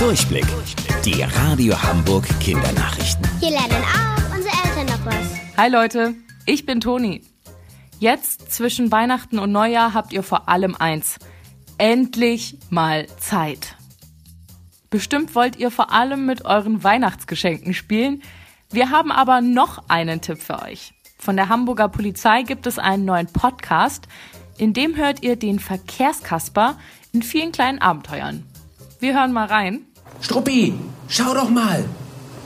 Durchblick. Die Radio Hamburg Kindernachrichten. Hier lernen auch unsere Eltern noch was. Hi Leute, ich bin Toni. Jetzt zwischen Weihnachten und Neujahr habt ihr vor allem eins. Endlich mal Zeit. Bestimmt wollt ihr vor allem mit euren Weihnachtsgeschenken spielen. Wir haben aber noch einen Tipp für euch. Von der Hamburger Polizei gibt es einen neuen Podcast, in dem hört ihr den Verkehrskasper in vielen kleinen Abenteuern. Wir hören mal rein. Struppi, schau doch mal.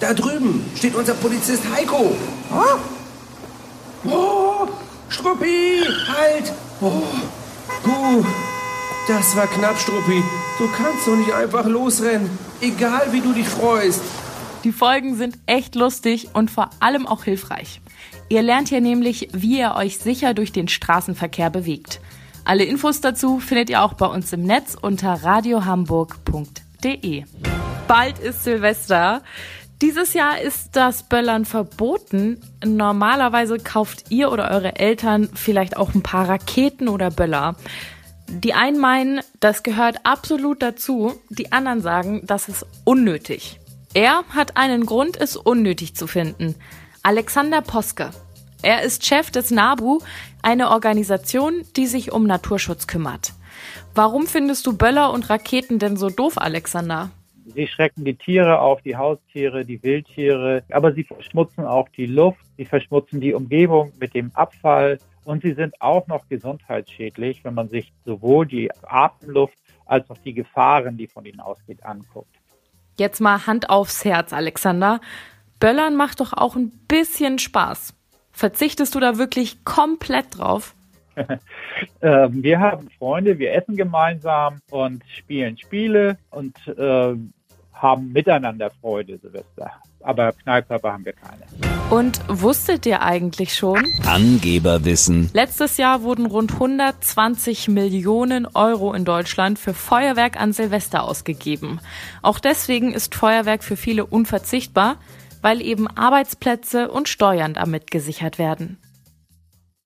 Da drüben steht unser Polizist Heiko. Oh, oh Struppi, halt. Oh, uh, das war knapp, Struppi. Du kannst doch nicht einfach losrennen. Egal, wie du dich freust. Die Folgen sind echt lustig und vor allem auch hilfreich. Ihr lernt hier nämlich, wie ihr euch sicher durch den Straßenverkehr bewegt. Alle Infos dazu findet ihr auch bei uns im Netz unter radiohamburg.de. Bald ist Silvester. Dieses Jahr ist das Böllern verboten. Normalerweise kauft ihr oder eure Eltern vielleicht auch ein paar Raketen oder Böller. Die einen meinen, das gehört absolut dazu, die anderen sagen, das ist unnötig. Er hat einen Grund, es unnötig zu finden. Alexander Poske. Er ist Chef des NABU, eine Organisation, die sich um Naturschutz kümmert. Warum findest du Böller und Raketen denn so doof, Alexander? Sie schrecken die Tiere auf, die Haustiere, die Wildtiere, aber sie verschmutzen auch die Luft, sie verschmutzen die Umgebung mit dem Abfall und sie sind auch noch gesundheitsschädlich, wenn man sich sowohl die Atemluft als auch die Gefahren, die von ihnen ausgeht, anguckt. Jetzt mal Hand aufs Herz, Alexander. Böllern macht doch auch ein bisschen Spaß. Verzichtest du da wirklich komplett drauf? Ähm, wir haben Freunde, wir essen gemeinsam und spielen Spiele und äh, haben miteinander Freude, Silvester. Aber Knallkörper haben wir keine. Und wusstet ihr eigentlich schon? Angeberwissen. Letztes Jahr wurden rund 120 Millionen Euro in Deutschland für Feuerwerk an Silvester ausgegeben. Auch deswegen ist Feuerwerk für viele unverzichtbar, weil eben Arbeitsplätze und Steuern damit gesichert werden.